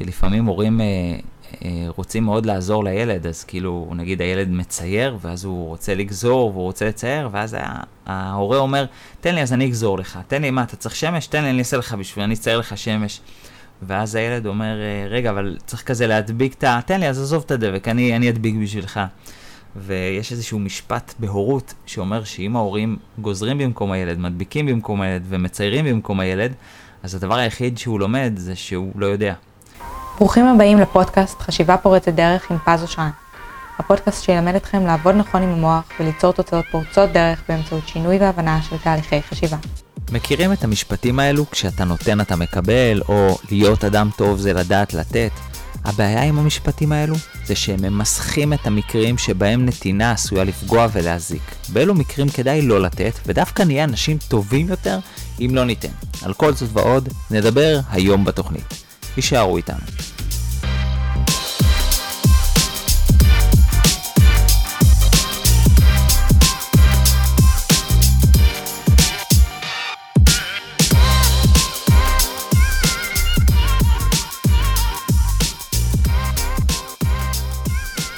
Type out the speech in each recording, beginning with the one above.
שלפעמים הורים אה, אה, רוצים מאוד לעזור לילד, אז כאילו, נגיד הילד מצייר, ואז הוא רוצה לגזור, והוא רוצה לצייר, ואז ההורה אומר, תן לי, אז אני אגזור לך. תן לי, מה, אתה צריך שמש? תן לי, אני אעשה לך בשביל, אני אצייר לך שמש. ואז הילד אומר, אה, רגע, אבל צריך כזה להדביק את ה... תן לי, אז עזוב את הדבק, אני, אני אדביק בשבילך. ויש איזשהו משפט בהורות שאומר שאם ההורים גוזרים במקום הילד, מדביקים במקום הילד ומציירים במקום הילד, אז הדבר היחיד שהוא לומד זה שהוא לא יודע. ברוכים הבאים לפודקאסט חשיבה פורצת דרך עם פז אושרן. הפודקאסט שילמד אתכם לעבוד נכון עם המוח וליצור תוצאות פורצות דרך באמצעות שינוי והבנה של תהליכי חשיבה. מכירים את המשפטים האלו כשאתה נותן אתה מקבל, או להיות אדם טוב זה לדעת לתת? הבעיה עם המשפטים האלו זה שהם ממסכים את המקרים שבהם נתינה עשויה לפגוע ולהזיק. באילו מקרים כדאי לא לתת, ודווקא נהיה אנשים טובים יותר אם לא ניתן. על כל זאת ועוד, נדבר היום בתוכנית. יישארו איתנו.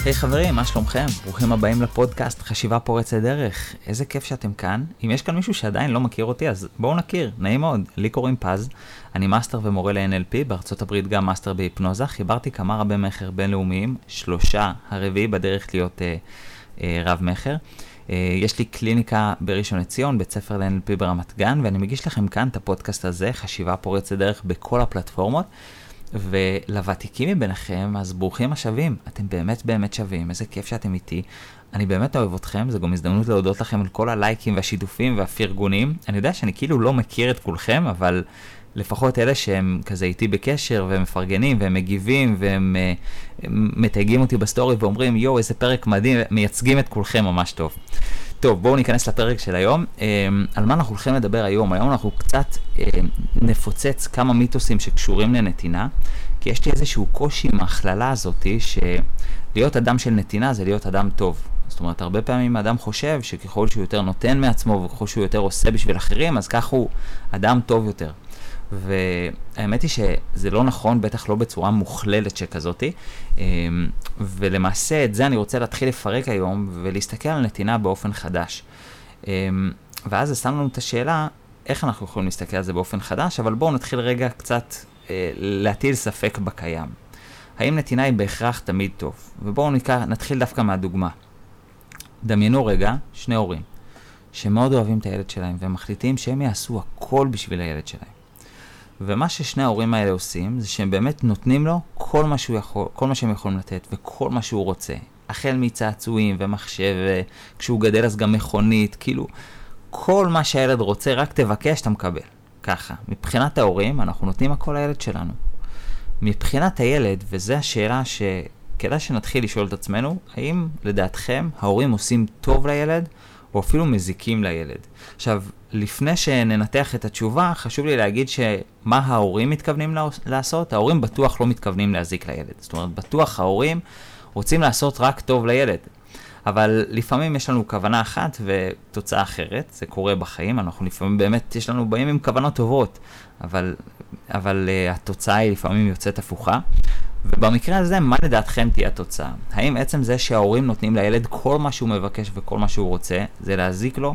היי hey, חברים, מה שלומכם? ברוכים הבאים לפודקאסט חשיבה פורצת דרך. איזה כיף שאתם כאן. אם יש כאן מישהו שעדיין לא מכיר אותי, אז בואו נכיר, נעים מאוד. לי קוראים פז, אני מאסטר ומורה ל-NLP, בארצות הברית גם מאסטר בהיפנוזה. חיברתי כמה רבי מכר בינלאומיים, שלושה, הרביעי בדרך להיות אה, אה, רב מכר. אה, יש לי קליניקה בראשון לציון, בית ספר ל-NLP ברמת גן, ואני מגיש לכם כאן את הפודקאסט הזה, חשיבה פורצת דרך בכל הפלטפורמות. ולוותיקים מביניכם, אז ברוכים השבים, אתם באמת באמת שווים, איזה כיף שאתם איתי. אני באמת אוהב אתכם, זו גם הזדמנות להודות לכם על כל הלייקים והשיתופים והפרגונים. אני יודע שאני כאילו לא מכיר את כולכם, אבל לפחות אלה שהם כזה איתי בקשר, והם מפרגנים, והם מגיבים, והם uh, מתייגים אותי בסטורי ואומרים, יואו, איזה פרק מדהים, מייצגים את כולכם ממש טוב. טוב, בואו ניכנס לפרק של היום. Um, על מה אנחנו הולכים לדבר היום? היום אנחנו קצת um, נפוצץ כמה מיתוסים שקשורים לנתינה, כי יש לי איזשהו קושי עם ההכללה הזאתי, שלהיות אדם של נתינה זה להיות אדם טוב. זאת אומרת, הרבה פעמים האדם חושב שככל שהוא יותר נותן מעצמו וככל שהוא יותר עושה בשביל אחרים, אז כך הוא אדם טוב יותר. והאמת היא שזה לא נכון, בטח לא בצורה מוכללת שכזאתי. אמ, ולמעשה את זה אני רוצה להתחיל לפרק היום ולהסתכל על נתינה באופן חדש. אמ, ואז זה שם לנו את השאלה, איך אנחנו יכולים להסתכל על זה באופן חדש, אבל בואו נתחיל רגע קצת אה, להטיל ספק בקיים. האם נתינה היא בהכרח תמיד טוב? ובואו נתחיל דווקא מהדוגמה. דמיינו רגע שני הורים שמאוד אוהבים את הילד שלהם והם מחליטים שהם יעשו הכל בשביל הילד שלהם. ומה ששני ההורים האלה עושים, זה שהם באמת נותנים לו כל מה, שהוא יכול, כל מה שהם יכולים לתת וכל מה שהוא רוצה. החל מצעצועים ומחשב, וכשהוא גדל אז גם מכונית, כאילו, כל מה שהילד רוצה, רק תבקש, אתה מקבל. ככה. מבחינת ההורים, אנחנו נותנים הכל לילד שלנו. מבחינת הילד, וזו השאלה שכדאי שנתחיל לשאול את עצמנו, האם לדעתכם ההורים עושים טוב לילד, או אפילו מזיקים לילד? עכשיו, לפני שננתח את התשובה, חשוב לי להגיד שמה ההורים מתכוונים לעשות, ההורים בטוח לא מתכוונים להזיק לילד. זאת אומרת, בטוח ההורים רוצים לעשות רק טוב לילד. אבל לפעמים יש לנו כוונה אחת ותוצאה אחרת, זה קורה בחיים, אנחנו לפעמים באמת, יש לנו באים עם כוונות טובות, אבל, אבל uh, התוצאה היא לפעמים יוצאת הפוכה. ובמקרה הזה, מה לדעתכם תהיה התוצאה? האם עצם זה שההורים נותנים לילד כל מה שהוא מבקש וכל מה שהוא רוצה, זה להזיק לו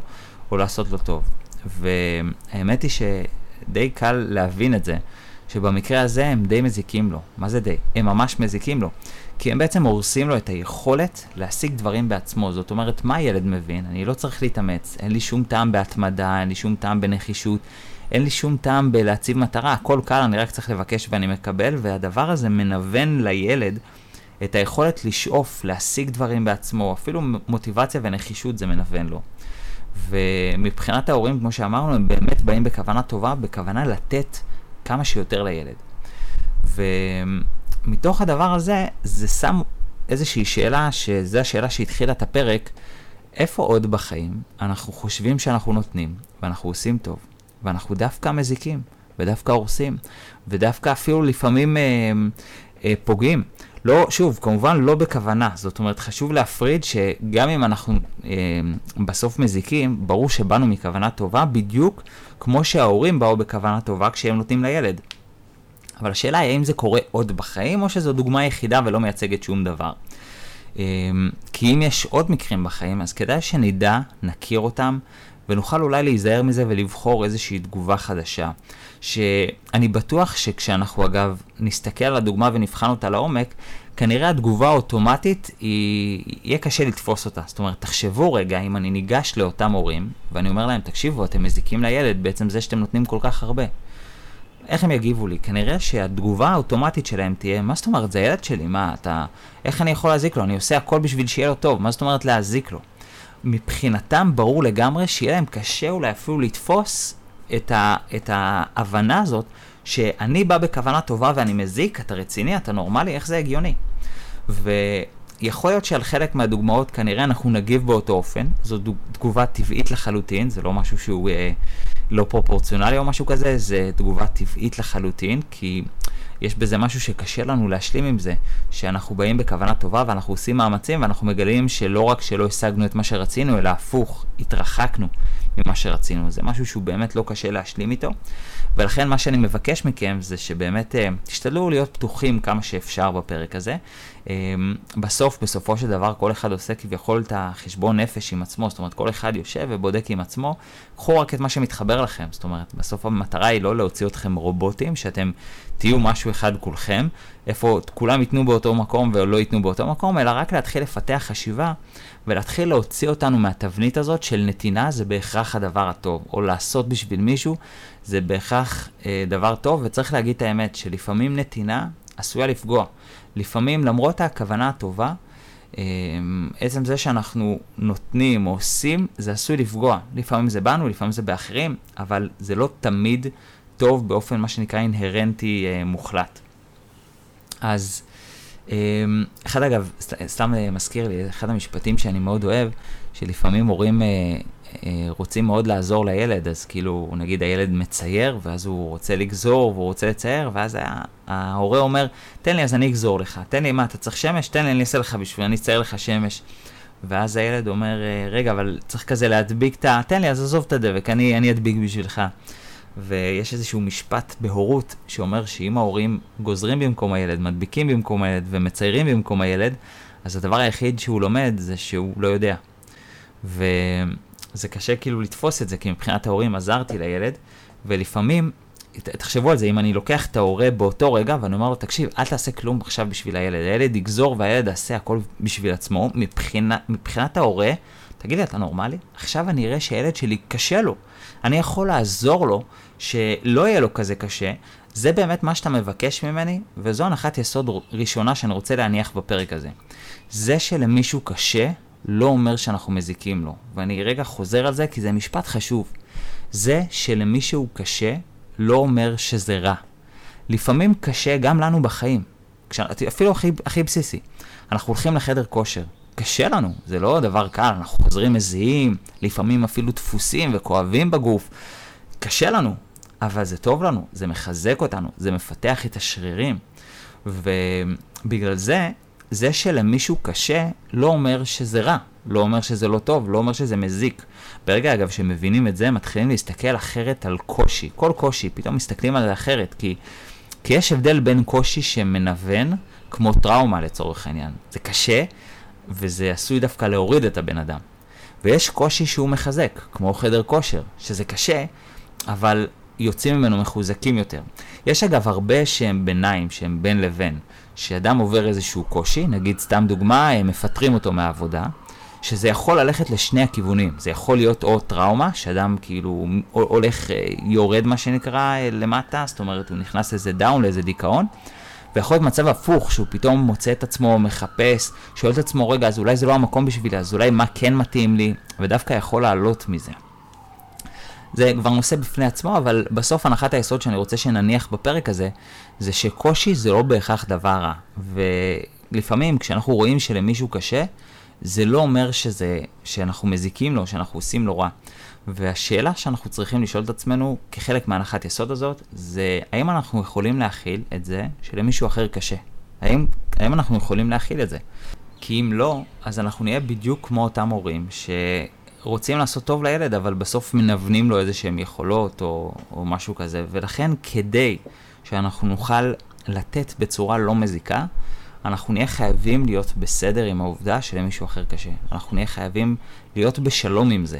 או לעשות לו טוב? והאמת היא שדי קל להבין את זה, שבמקרה הזה הם די מזיקים לו. מה זה די? הם ממש מזיקים לו. כי הם בעצם הורסים לו את היכולת להשיג דברים בעצמו. זאת אומרת, מה ילד מבין? אני לא צריך להתאמץ, אין לי שום טעם בהתמדה, אין לי שום טעם בנחישות, אין לי שום טעם בלהציב מטרה, הכל קל, אני רק צריך לבקש ואני מקבל, והדבר הזה מנוון לילד את היכולת לשאוף, להשיג דברים בעצמו, אפילו מוטיבציה ונחישות זה מנוון לו. ומבחינת ההורים, כמו שאמרנו, הם באמת באים בכוונה טובה, בכוונה לתת כמה שיותר לילד. ומתוך הדבר הזה, זה שם איזושהי שאלה, שזו השאלה שהתחילה את הפרק, איפה עוד בחיים אנחנו חושבים שאנחנו נותנים, ואנחנו עושים טוב, ואנחנו דווקא מזיקים, ודווקא הורסים, ודווקא אפילו לפעמים אה, אה, פוגעים. לא, שוב, כמובן לא בכוונה, זאת אומרת, חשוב להפריד שגם אם אנחנו אה, בסוף מזיקים, ברור שבאנו מכוונה טובה, בדיוק כמו שההורים באו בכוונה טובה כשהם נותנים לילד. אבל השאלה היא האם זה קורה עוד בחיים, או שזו דוגמה יחידה ולא מייצגת שום דבר. אמ, כי אם יש עוד מקרים בחיים, אז כדאי שנדע, נכיר אותם, ונוכל אולי להיזהר מזה ולבחור איזושהי תגובה חדשה. שאני בטוח שכשאנחנו אגב נסתכל על הדוגמה ונבחן אותה לעומק, כנראה התגובה האוטומטית היא... יהיה קשה לתפוס אותה. זאת אומרת, תחשבו רגע, אם אני ניגש לאותם הורים, ואני אומר להם, תקשיבו, אתם מזיקים לילד בעצם זה שאתם נותנים כל כך הרבה. איך הם יגיבו לי? כנראה שהתגובה האוטומטית שלהם תהיה, מה זאת אומרת, זה הילד שלי, מה, אתה, איך אני יכול להזיק לו? אני עושה הכל בשביל שיהיה לו טוב, מה זאת אומרת להזיק לו? מבחינתם ברור לגמרי שיהיה להם קשה אולי אפילו לתפוס את, ה, את ההבנה הזאת שאני בא בכוונה טובה ואני מזיק, אתה רציני, אתה נורמלי, איך זה הגיוני? ויכול להיות שעל חלק מהדוגמאות כנראה אנחנו נגיב באותו אופן, זו תגובה טבעית לחלוטין, זה לא משהו שהוא אה, לא פרופורציונלי או משהו כזה, זה תגובה טבעית לחלוטין, כי יש בזה משהו שקשה לנו להשלים עם זה, שאנחנו באים בכוונה טובה ואנחנו עושים מאמצים ואנחנו מגלים שלא רק שלא השגנו את מה שרצינו, אלא הפוך, התרחקנו ממה שרצינו. זה משהו שהוא באמת לא קשה להשלים איתו, ולכן מה שאני מבקש מכם זה שבאמת uh, תשתדלו להיות פתוחים כמה שאפשר בפרק הזה. Um, בסוף, בסופו של דבר, כל אחד עושה כביכול את החשבון נפש עם עצמו, זאת אומרת, כל אחד יושב ובודק עם עצמו, קחו רק את מה שמתחבר לכם, זאת אומרת, בסוף המטרה היא לא להוציא אתכם רובוטים, שאתם תהיו משהו אחד כולכם, איפה כולם ייתנו באותו מקום ולא ייתנו באותו מקום, אלא רק להתחיל לפתח חשיבה ולהתחיל להוציא אותנו מהתבנית הזאת של נתינה זה בהכרח הדבר הטוב, או לעשות בשביל מישהו זה בהכרח אה, דבר טוב, וצריך להגיד את האמת, שלפעמים נתינה עשויה לפגוע. לפעמים, למרות הכוונה הטובה, אה, עצם זה שאנחנו נותנים או עושים, זה עשוי לפגוע. לפעמים זה בנו, לפעמים זה באחרים, אבל זה לא תמיד טוב באופן מה שנקרא אינהרנטי אה, מוחלט. אז אמ, אחד אגב, סתם אה, מזכיר לי, אחד המשפטים שאני מאוד אוהב, שלפעמים הורים אה, אה, רוצים מאוד לעזור לילד, אז כאילו, נגיד הילד מצייר, ואז הוא רוצה לגזור, והוא רוצה לצייר, ואז ההורה אומר, תן לי אז אני אגזור לך, תן לי מה, אתה צריך שמש? תן לי, אני אעשה לך בשביל, אני אצייר לך שמש. ואז הילד אומר, רגע, אבל צריך כזה להדביק את ה... תן לי, אז עזוב את הדבק, אני, אני אדביק בשבילך. ויש איזשהו משפט בהורות שאומר שאם ההורים גוזרים במקום הילד, מדביקים במקום הילד ומציירים במקום הילד, אז הדבר היחיד שהוא לומד זה שהוא לא יודע. וזה קשה כאילו לתפוס את זה, כי מבחינת ההורים עזרתי לילד, ולפעמים, תחשבו על זה, אם אני לוקח את ההורה באותו רגע ואני אומר לו, תקשיב, אל תעשה כלום עכשיו בשביל הילד, הילד יגזור והילד יעשה הכל בשביל עצמו, מבחינת, מבחינת ההורה, תגיד לי, אתה נורמלי? עכשיו אני אראה שהילד שלי קשה לו. אני יכול לעזור לו שלא יהיה לו כזה קשה. זה באמת מה שאתה מבקש ממני, וזו הנחת יסוד ראשונה שאני רוצה להניח בפרק הזה. זה שלמישהו קשה, לא אומר שאנחנו מזיקים לו. ואני רגע חוזר על זה כי זה משפט חשוב. זה שלמישהו קשה, לא אומר שזה רע. לפעמים קשה גם לנו בחיים. אפילו הכי, הכי בסיסי. אנחנו הולכים לחדר כושר. קשה לנו, זה לא דבר קל, אנחנו חוזרים מזיעים, לפעמים אפילו דפוסים וכואבים בגוף. קשה לנו, אבל זה טוב לנו, זה מחזק אותנו, זה מפתח את השרירים. ובגלל זה, זה שלמישהו קשה לא אומר שזה רע, לא אומר שזה לא טוב, לא אומר שזה מזיק. ברגע, אגב, שמבינים את זה, מתחילים להסתכל אחרת על קושי. כל קושי, פתאום מסתכלים על זה אחרת, כי, כי יש הבדל בין קושי שמנוון, כמו טראומה לצורך העניין. זה קשה, וזה עשוי דווקא להוריד את הבן אדם. ויש קושי שהוא מחזק, כמו חדר כושר, שזה קשה, אבל יוצאים ממנו מחוזקים יותר. יש אגב הרבה שהם ביניים, שהם בין לבין, שאדם עובר איזשהו קושי, נגיד סתם דוגמה, הם מפטרים אותו מהעבודה, שזה יכול ללכת לשני הכיוונים. זה יכול להיות או טראומה, שאדם כאילו הולך, אה, יורד מה שנקרא אה, למטה, זאת אומרת הוא נכנס לאיזה דאון, לאיזה דיכאון, ויכול להיות מצב הפוך, שהוא פתאום מוצא את עצמו, מחפש, שואל את עצמו, רגע, אז אולי זה לא המקום בשבילי, אז אולי מה כן מתאים לי, ודווקא יכול לעלות מזה. זה כבר נושא בפני עצמו, אבל בסוף הנחת היסוד שאני רוצה שנניח בפרק הזה, זה שקושי זה לא בהכרח דבר רע. ולפעמים כשאנחנו רואים שלמישהו קשה, זה לא אומר שזה, שאנחנו מזיקים לו, שאנחנו עושים לו רע. והשאלה שאנחנו צריכים לשאול את עצמנו כחלק מהנחת יסוד הזאת, זה האם אנחנו יכולים להכיל את זה שלמישהו אחר קשה? האם, האם אנחנו יכולים להכיל את זה? כי אם לא, אז אנחנו נהיה בדיוק כמו אותם הורים שרוצים לעשות טוב לילד, אבל בסוף מנוונים לו איזה שהם יכולות או, או משהו כזה. ולכן כדי שאנחנו נוכל לתת בצורה לא מזיקה, אנחנו נהיה חייבים להיות בסדר עם העובדה שלמישהו אחר קשה. אנחנו נהיה חייבים להיות בשלום עם זה.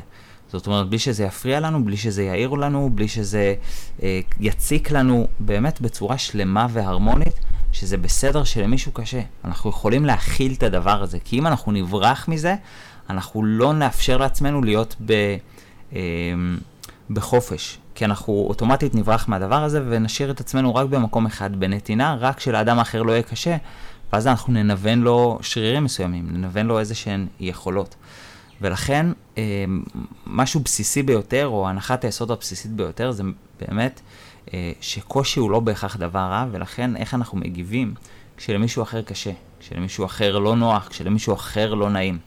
זאת אומרת, בלי שזה יפריע לנו, בלי שזה יעיר לנו, בלי שזה אה, יציק לנו, באמת בצורה שלמה והרמונית, שזה בסדר שלמישהו קשה. אנחנו יכולים להכיל את הדבר הזה, כי אם אנחנו נברח מזה, אנחנו לא נאפשר לעצמנו להיות ב, אה, בחופש. כי אנחנו אוטומטית נברח מהדבר הזה ונשאיר את עצמנו רק במקום אחד, בנתינה, רק שלאדם האחר לא יהיה קשה, ואז אנחנו ננוון לו שרירים מסוימים, ננוון לו איזה שהן יכולות. ולכן, אה, משהו בסיסי ביותר, או הנחת היסוד הבסיסית ביותר, זה באמת אה, שקושי הוא לא בהכרח דבר רע, ולכן איך אנחנו מגיבים כשלמישהו אחר קשה, כשלמישהו אחר לא נוח, כשלמישהו אחר לא נעים.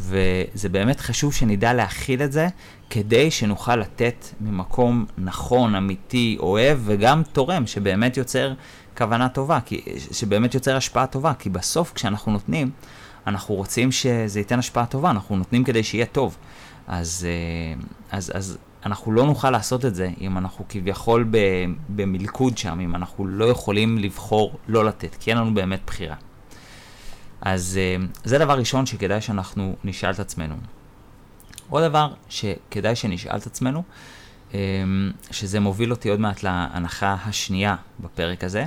וזה באמת חשוב שנדע להכיל את זה, כדי שנוכל לתת ממקום נכון, אמיתי, אוהב וגם תורם, שבאמת יוצר כוונה טובה, כי, שבאמת יוצר השפעה טובה, כי בסוף כשאנחנו נותנים, אנחנו רוצים שזה ייתן השפעה טובה, אנחנו נותנים כדי שיהיה טוב. אז, אה, אז, אז אנחנו לא נוכל לעשות את זה אם אנחנו כביכול במלכוד שם, אם אנחנו לא יכולים לבחור לא לתת, כי אין לנו באמת בחירה. אז אה, זה דבר ראשון שכדאי שאנחנו נשאל את עצמנו. עוד דבר שכדאי שנשאל את עצמנו, אה, שזה מוביל אותי עוד מעט להנחה השנייה בפרק הזה,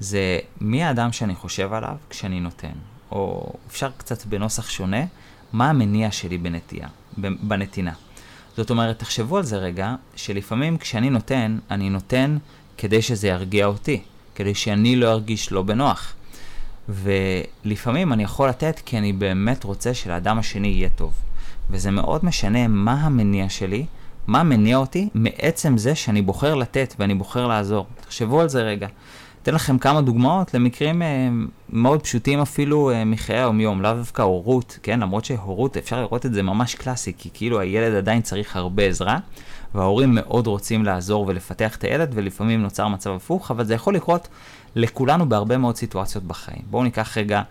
זה מי האדם שאני חושב עליו כשאני נותן. או אפשר קצת בנוסח שונה, מה המניע שלי בנטייה, בנתינה. זאת אומרת, תחשבו על זה רגע, שלפעמים כשאני נותן, אני נותן כדי שזה ירגיע אותי, כדי שאני לא ארגיש לא בנוח. ולפעמים אני יכול לתת כי אני באמת רוצה שלאדם השני יהיה טוב. וזה מאוד משנה מה המניע שלי, מה מניע אותי מעצם זה שאני בוחר לתת ואני בוחר לעזור. תחשבו על זה רגע. אתן לכם כמה דוגמאות למקרים אה, מאוד פשוטים אפילו אה, מחיי היום-יום, לאו דווקא הורות, כן? למרות שהורות אפשר לראות את זה ממש קלאסי, כי כאילו הילד עדיין צריך הרבה עזרה, וההורים מאוד רוצים לעזור ולפתח את הילד, ולפעמים נוצר מצב הפוך, אבל זה יכול לקרות לכולנו בהרבה מאוד סיטואציות בחיים. בואו ניקח רגע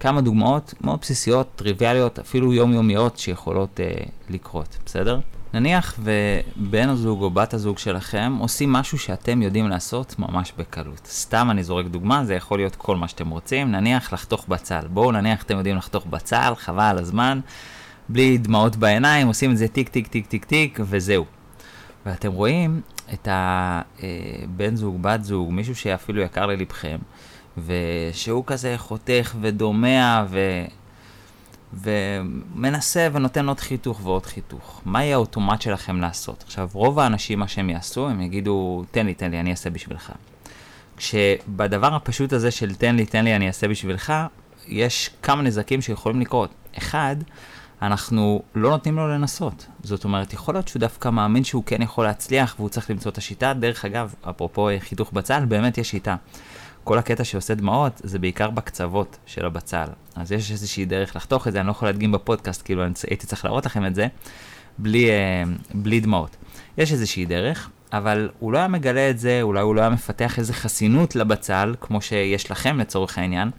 כמה דוגמאות מאוד בסיסיות, טריוויאליות, אפילו יומיומיות שיכולות אה, לקרות, בסדר? נניח ובן הזוג או בת הזוג שלכם עושים משהו שאתם יודעים לעשות ממש בקלות. סתם אני זורק דוגמה, זה יכול להיות כל מה שאתם רוצים, נניח לחתוך בצל. בואו נניח אתם יודעים לחתוך בצל, חבל על הזמן, בלי דמעות בעיניים, עושים את זה טיק טיק טיק טיק טיק וזהו. ואתם רואים את הבן אה, זוג, בת זוג, מישהו שאפילו יקר ללבכם, ושהוא כזה חותך ודומע ו... ומנסה ונותן עוד חיתוך ועוד חיתוך. מה יהיה האוטומט שלכם לעשות? עכשיו, רוב האנשים, מה שהם יעשו, הם יגידו, תן לי, תן לי, אני אעשה בשבילך. כשבדבר הפשוט הזה של תן לי, תן לי, אני אעשה בשבילך, יש כמה נזקים שיכולים לקרות. אחד, אנחנו לא נותנים לו לנסות. זאת אומרת, יכול להיות שהוא דווקא מאמין שהוא כן יכול להצליח והוא צריך למצוא את השיטה. דרך אגב, אפרופו חיתוך בצל, באמת יש שיטה. כל הקטע שעושה דמעות זה בעיקר בקצוות של הבצל. אז יש איזושהי דרך לחתוך את זה, אני לא יכול להדגים בפודקאסט, כאילו אני הייתי צריך להראות לכם את זה, בלי, אה, בלי דמעות. יש איזושהי דרך, אבל הוא לא היה מגלה את זה, אולי הוא לא היה מפתח איזה חסינות לבצל, כמו שיש לכם לצורך העניין,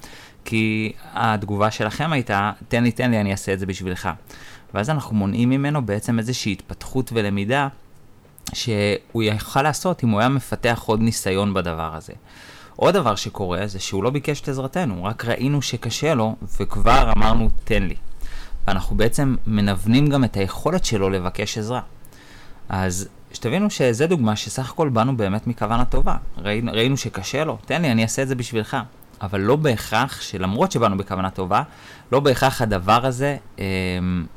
כי התגובה שלכם הייתה, תן לי, תן לי, אני אעשה את זה בשבילך. ואז אנחנו מונעים ממנו בעצם איזושהי התפתחות ולמידה שהוא יכל לעשות אם הוא היה מפתח עוד ניסיון בדבר הזה. עוד דבר שקורה זה שהוא לא ביקש את עזרתנו, רק ראינו שקשה לו וכבר אמרנו תן לי. ואנחנו בעצם מנוונים גם את היכולת שלו לבקש עזרה. אז שתבינו שזה דוגמה שסך הכל באנו באמת מכוונה טובה. ראינו, ראינו שקשה לו, תן לי, אני אעשה את זה בשבילך. אבל לא בהכרח שלמרות שבאנו בכוונה טובה, לא בהכרח הדבר הזה אה,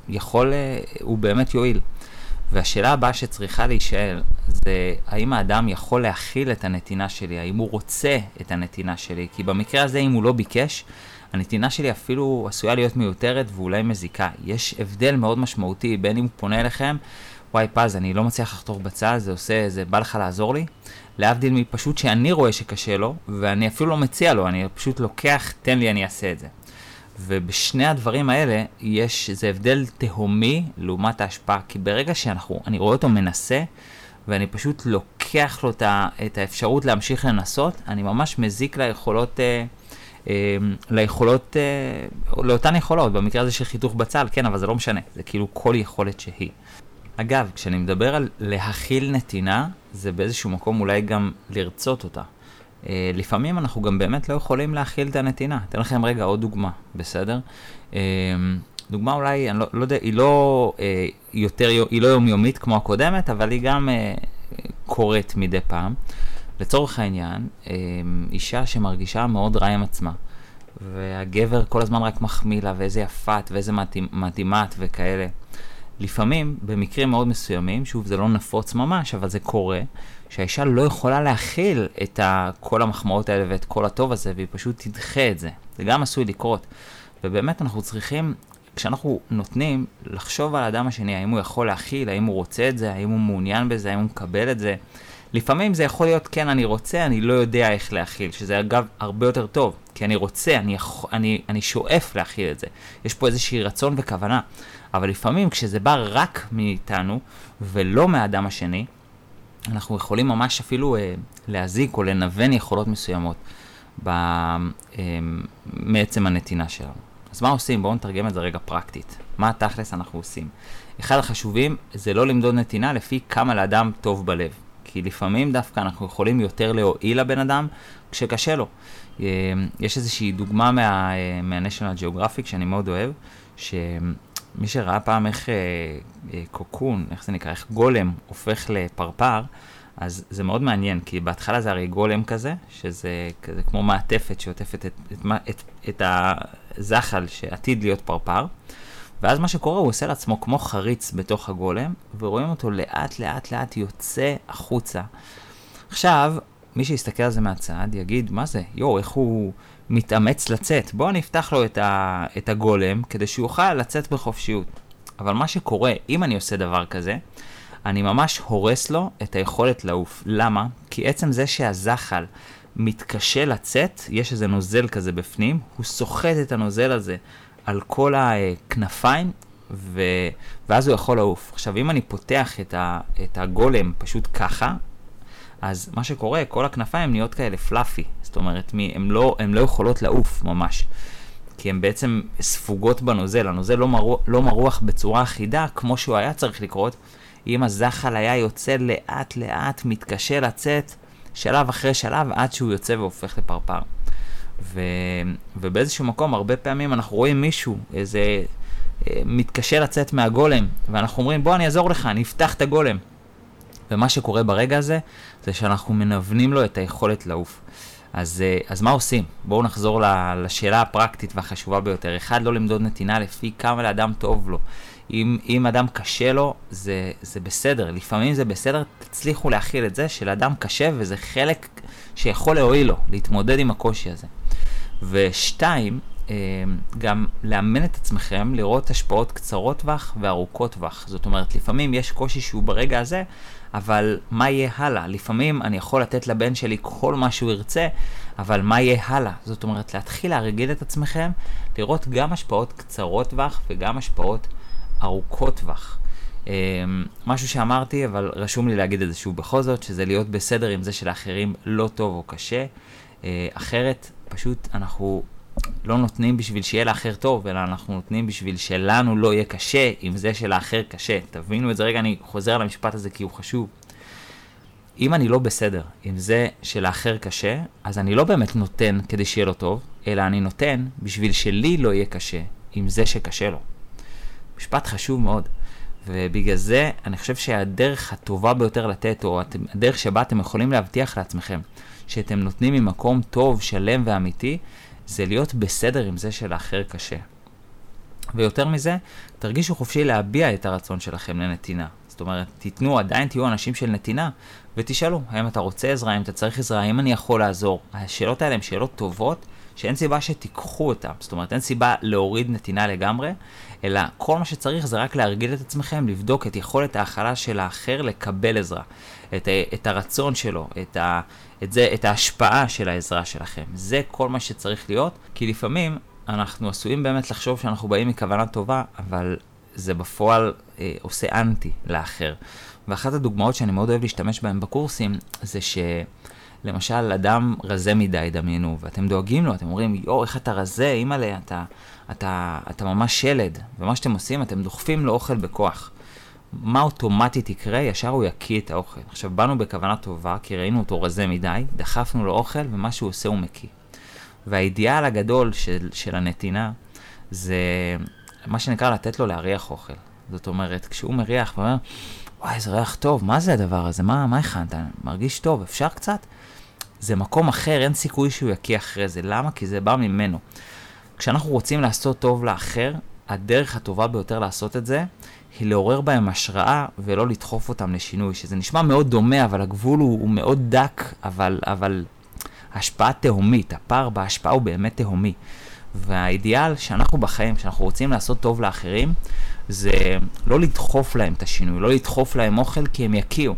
יכול, אה, הוא באמת יועיל. והשאלה הבאה שצריכה להישאל זה האם האדם יכול להכיל את הנתינה שלי, האם הוא רוצה את הנתינה שלי, כי במקרה הזה אם הוא לא ביקש, הנתינה שלי אפילו עשויה להיות מיותרת ואולי מזיקה. יש הבדל מאוד משמעותי בין אם הוא פונה אליכם, וואי פז, אני לא מצליח לחתוך בצל, זה עושה, זה בא לך לעזור לי? להבדיל מפשוט שאני רואה שקשה לו, ואני אפילו לא מציע לו, אני פשוט לוקח, תן לי, אני אעשה את זה. ובשני הדברים האלה יש איזה הבדל תהומי לעומת ההשפעה, כי ברגע שאנחנו, אני רואה אותו מנסה, ואני פשוט לוקח לו את האפשרות להמשיך לנסות, אני ממש מזיק ליכולות, אה, אה, ליכולות, אה, לאותן יכולות, במקרה הזה של חיתוך בצל, כן, אבל זה לא משנה, זה כאילו כל יכולת שהיא. אגב, כשאני מדבר על להכיל נתינה, זה באיזשהו מקום אולי גם לרצות אותה. אה, לפעמים אנחנו גם באמת לא יכולים להכיל את הנתינה. אתן לכם רגע עוד דוגמה, בסדר? אה, דוגמה אולי, אני לא, לא יודע, היא לא אה, יותר, היא לא יומיומית כמו הקודמת, אבל היא גם אה, קורית מדי פעם. לצורך העניין, אה, אישה שמרגישה מאוד רע עם עצמה, והגבר כל הזמן רק מחמיא לה, ואיזה יפת, ואיזה מדהימת וכאלה. לפעמים, במקרים מאוד מסוימים, שוב, זה לא נפוץ ממש, אבל זה קורה, שהאישה לא יכולה להכיל את כל המחמאות האלה ואת כל הטוב הזה, והיא פשוט תדחה את זה. זה גם עשוי לקרות. ובאמת אנחנו צריכים, כשאנחנו נותנים, לחשוב על האדם השני, האם הוא יכול להכיל, האם הוא רוצה את זה, האם הוא מעוניין בזה, האם הוא מקבל את זה. לפעמים זה יכול להיות, כן, אני רוצה, אני לא יודע איך להכיל, שזה אגב הרבה יותר טוב, כי אני רוצה, אני, יכול, אני, אני שואף להכיל את זה. יש פה איזושהי רצון וכוונה. אבל לפעמים כשזה בא רק מאיתנו, ולא מהאדם השני, אנחנו יכולים ממש אפילו אה, להזיק או לנוון יכולות מסוימות ב, אה, מעצם הנתינה שלנו. אז מה עושים? בואו נתרגם את זה רגע פרקטית. מה התכלס אנחנו עושים? אחד החשובים זה לא למדוד נתינה לפי כמה לאדם טוב בלב. כי לפעמים דווקא אנחנו יכולים יותר להועיל לבן אדם כשקשה לו. אה, יש איזושהי דוגמה מה, אה, מה-National Geographic שאני מאוד אוהב, שמי שראה פעם איך אה, אה, קוקון, איך זה נקרא, איך גולם הופך לפרפר, אז זה מאוד מעניין, כי בהתחלה זה הרי גולם כזה, שזה כזה כמו מעטפת שעוטפת את, את, את, את הזחל שעתיד להיות פרפר, ואז מה שקורה, הוא עושה לעצמו כמו חריץ בתוך הגולם, ורואים אותו לאט לאט לאט יוצא החוצה. עכשיו, מי שיסתכל על זה מהצד יגיד, מה זה? יואו, איך הוא מתאמץ לצאת? בואו נפתח לו את, ה, את הגולם כדי שהוא יוכל לצאת בחופשיות. אבל מה שקורה, אם אני עושה דבר כזה, אני ממש הורס לו את היכולת לעוף. למה? כי עצם זה שהזחל מתקשה לצאת, יש איזה נוזל כזה בפנים, הוא סוחט את הנוזל הזה על כל הכנפיים, ו... ואז הוא יכול לעוף. עכשיו, אם אני פותח את, ה... את הגולם פשוט ככה, אז מה שקורה, כל הכנפיים נהיות כאלה פלאפי. זאת אומרת, הן לא, לא יכולות לעוף ממש. כי הן בעצם ספוגות בנוזל, הנוזל לא, מרוח, לא מרוח בצורה אחידה כמו שהוא היה צריך לקרות, אם הזחל היה יוצא לאט לאט, מתקשה לצאת שלב אחרי שלב עד שהוא יוצא והופך לפרפר. ו, ובאיזשהו מקום, הרבה פעמים אנחנו רואים מישהו, איזה, אה, מתקשה לצאת מהגולם, ואנחנו אומרים, בוא אני אעזור לך, אני אפתח את הגולם. ומה שקורה ברגע הזה, זה שאנחנו מנוונים לו את היכולת לעוף. אז, אה, אז מה עושים? בואו נחזור לשאלה הפרקטית והחשובה ביותר. אחד, לא למדוד נתינה לפי כמה לאדם טוב לו. אם, אם אדם קשה לו, זה, זה בסדר. לפעמים זה בסדר, תצליחו להכיל את זה שלאדם קשה, וזה חלק שיכול להועיל לו, להתמודד עם הקושי הזה. ושתיים, גם לאמן את עצמכם לראות השפעות קצרות טווח וארוכות טווח. זאת אומרת, לפעמים יש קושי שהוא ברגע הזה, אבל מה יהיה הלאה? לפעמים אני יכול לתת לבן שלי כל מה שהוא ירצה, אבל מה יהיה הלאה? זאת אומרת, להתחיל להרגיל את עצמכם, לראות גם השפעות קצרות טווח וגם השפעות ארוכות טווח. Um, משהו שאמרתי, אבל רשום לי להגיד את זה שוב בכל זאת, שזה להיות בסדר עם זה שלאחרים לא טוב או קשה. Uh, אחרת, פשוט אנחנו לא נותנים בשביל שיהיה לאחר טוב, אלא אנחנו נותנים בשביל שלנו לא יהיה קשה עם זה שלאחר קשה. תבינו את זה רגע, אני חוזר על המשפט הזה כי הוא חשוב. אם אני לא בסדר עם זה שלאחר קשה, אז אני לא באמת נותן כדי שיהיה לו טוב, אלא אני נותן בשביל שלי לא יהיה קשה עם זה שקשה לו. משפט חשוב מאוד. ובגלל זה אני חושב שהדרך הטובה ביותר לתת, או הדרך שבה אתם יכולים להבטיח לעצמכם שאתם נותנים ממקום טוב, שלם ואמיתי, זה להיות בסדר עם זה שלאחר קשה. ויותר מזה, תרגישו חופשי להביע את הרצון שלכם לנתינה. זאת אומרת, תיתנו, עדיין תהיו אנשים של נתינה, ותשאלו, האם אתה רוצה עזרה, האם אתה צריך עזרה, האם אני יכול לעזור. השאלות האלה הן שאלות טובות, שאין סיבה שתיקחו אותן. זאת אומרת, אין סיבה להוריד נתינה לגמרי, אלא כל מה שצריך זה רק להרגיל את עצמכם, לבדוק את יכולת ההכלה של האחר לקבל עזרה. את, את הרצון שלו, את, ה, את, זה, את ההשפעה של העזרה שלכם. זה כל מה שצריך להיות, כי לפעמים אנחנו עשויים באמת לחשוב שאנחנו באים מכוונה טובה, אבל זה בפועל אה, עושה אנטי לאחר. ואחת הדוגמאות שאני מאוד אוהב להשתמש בהן בקורסים, זה ש... למשל, אדם רזה מדי, דמיינו, ואתם דואגים לו, אתם אומרים, יואו, איך אתה רזה, אימא'לה, אתה, אתה, אתה ממש ילד. ומה שאתם עושים, אתם דוחפים לו אוכל בכוח. מה אוטומטית יקרה? ישר הוא יקיא את האוכל. עכשיו, באנו בכוונה טובה, כי ראינו אותו רזה מדי, דחפנו לו אוכל, ומה שהוא עושה הוא מקיא. והאידיאל הגדול של, של הנתינה, זה מה שנקרא לתת לו להריח אוכל. זאת אומרת, כשהוא מריח ואומר, וואי, איזה ריח טוב, מה זה הדבר הזה? מה, מה הכנת? מרגיש טוב, אפשר קצת? זה מקום אחר, אין סיכוי שהוא יקיא אחרי זה. למה? כי זה בא ממנו. כשאנחנו רוצים לעשות טוב לאחר, הדרך הטובה ביותר לעשות את זה, היא לעורר בהם השראה ולא לדחוף אותם לשינוי, שזה נשמע מאוד דומה, אבל הגבול הוא, הוא מאוד דק, אבל, אבל השפעה תהומית, הפער בהשפעה הוא באמת תהומי. והאידיאל שאנחנו בחיים, שאנחנו רוצים לעשות טוב לאחרים, זה לא לדחוף להם את השינוי, לא לדחוף להם אוכל כי הם יקיאו.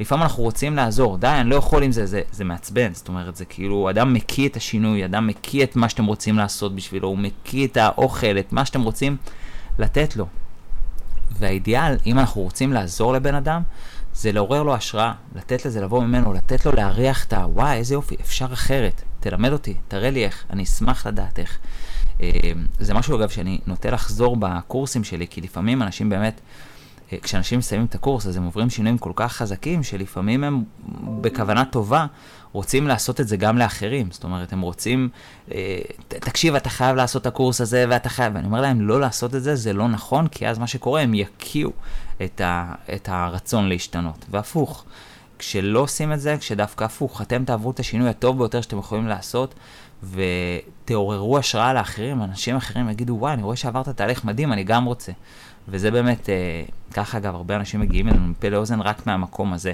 לפעמים אנחנו רוצים לעזור, די, אני לא יכול עם זה, זה, זה מעצבן, זאת אומרת, זה כאילו, אדם מקיא את השינוי, אדם מקיא את מה שאתם רוצים לעשות בשבילו, הוא מקיא את האוכל, את מה שאתם רוצים לתת לו. והאידיאל, אם אנחנו רוצים לעזור לבן אדם, זה לעורר לו השראה, לתת לזה לבוא ממנו, לתת לו להריח את ה... וואי, איזה יופי, אפשר אחרת, תלמד אותי, תראה לי איך, אני אשמח לדעת איך. אה, זה משהו, אגב, שאני נוטה לחזור בקורסים שלי, כי לפעמים אנשים באמת... אה, כשאנשים מסיימים את הקורס, אז הם עוברים שינויים כל כך חזקים, שלפעמים הם בכוונה טובה רוצים לעשות את זה גם לאחרים. זאת אומרת, הם רוצים, אה, תקשיב, אתה חייב לעשות את הקורס הזה ואתה חייב, ואני אומר להם, לא לעשות את זה, זה לא נכון, כי אז מה שקורה, הם יקיעו את, ה, את הרצון להשתנות. והפוך, כשלא עושים את זה, כשדווקא הפוך, אתם תעברו את השינוי הטוב ביותר שאתם יכולים לעשות, ותעוררו השראה לאחרים, אנשים אחרים יגידו, וואי, אני רואה שעברת תהליך מדהים, אני גם רוצה. וזה באמת, אה, ככה אגב, הרבה אנשים מגיעים אלינו מפה לאוזן רק מהמקום הזה.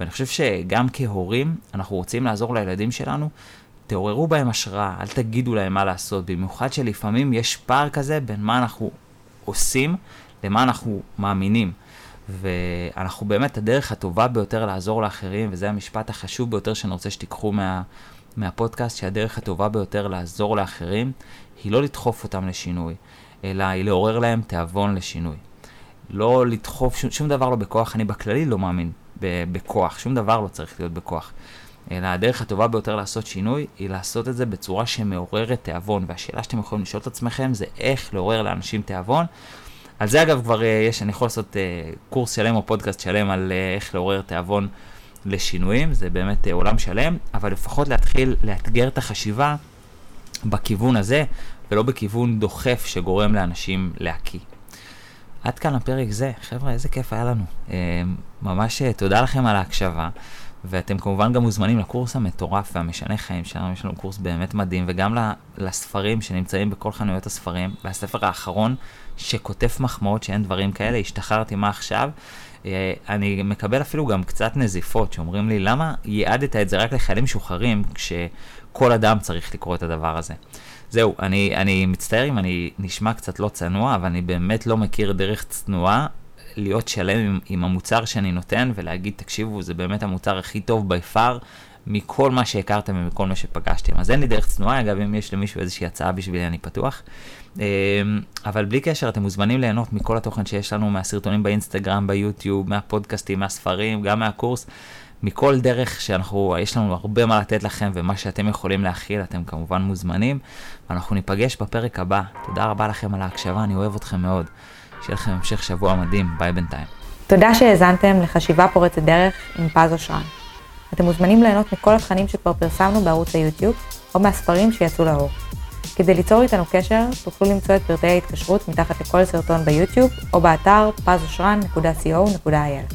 ואני חושב שגם כהורים, אנחנו רוצים לעזור לילדים שלנו, תעוררו בהם השראה, אל תגידו להם מה לעשות, במיוחד שלפעמים יש פער כזה בין מה אנחנו עושים למה אנחנו מאמינים. ואנחנו באמת, הדרך הטובה ביותר לעזור לאחרים, וזה המשפט החשוב ביותר שאני רוצה שתיקחו מה, מהפודקאסט, שהדרך הטובה ביותר לעזור לאחרים, היא לא לדחוף אותם לשינוי, אלא היא לעורר להם תיאבון לשינוי. לא לדחוף, שום, שום דבר לא בכוח, אני בכללי לא מאמין בכוח, שום דבר לא צריך להיות בכוח. אלא הדרך הטובה ביותר לעשות שינוי, היא לעשות את זה בצורה שמעוררת תיאבון. והשאלה שאתם יכולים לשאול את עצמכם זה איך לעורר לאנשים תיאבון. על זה אגב כבר אה, יש, אני יכול לעשות uh, קורס שלם או פודקאסט שלם על uh, איך לעורר תיאבון לשינויים, זה באמת עולם שלם, אבל לפחות להתחיל לאתגר את החשיבה בכיוון הזה, ולא בכיוון דוחף שגורם לאנשים להקיא. עד כאן הפרק זה. חבר'ה, איזה כיף היה לנו. Uh, ממש uh, תודה לכם על ההקשבה. ואתם כמובן גם מוזמנים לקורס המטורף והמשנה חיים שלנו, יש לנו קורס באמת מדהים, וגם לספרים שנמצאים בכל חנויות הספרים, והספר האחרון שכותב מחמאות שאין דברים כאלה, השתחררתי מה עכשיו. אה, אני מקבל אפילו גם קצת נזיפות שאומרים לי, למה ייעדת את זה רק לחיילים משוחררים, כשכל אדם צריך לקרוא את הדבר הזה. זהו, אני, אני מצטער אם אני נשמע קצת לא צנוע, אבל אני באמת לא מכיר דרך צנועה להיות שלם עם, עם המוצר שאני נותן ולהגיד, תקשיבו, זה באמת המוצר הכי טוב בי פאר מכל מה שהכרתם ומכל מה שפגשתם. אז אין לי דרך צנועה, אגב, אם יש למישהו איזושהי הצעה בשבילי, אני פתוח. אמ, אבל בלי קשר, אתם מוזמנים ליהנות מכל התוכן שיש לנו מהסרטונים באינסטגרם, ביוטיוב, מהפודקאסטים, מהספרים, גם מהקורס. מכל דרך שאנחנו, יש לנו הרבה מה לתת לכם ומה שאתם יכולים להכיל, אתם כמובן מוזמנים. ואנחנו ניפגש בפרק הבא. תודה רבה לכם על ההקשבה, אני אוהב אתכם מאוד. שיהיה לכם המשך שבוע מדהים, ביי בינתיים. תודה שהאזנתם לחשיבה פורצת דרך עם פז אושרן. אתם מוזמנים ליהנות מכל התכנים שכבר פרסמנו בערוץ היוטיוב, או מהספרים שיצאו לאור. כדי ליצור איתנו קשר, תוכלו למצוא את פרטי ההתקשרות מתחת לכל סרטון ביוטיוב, או באתר pazosran.co.il.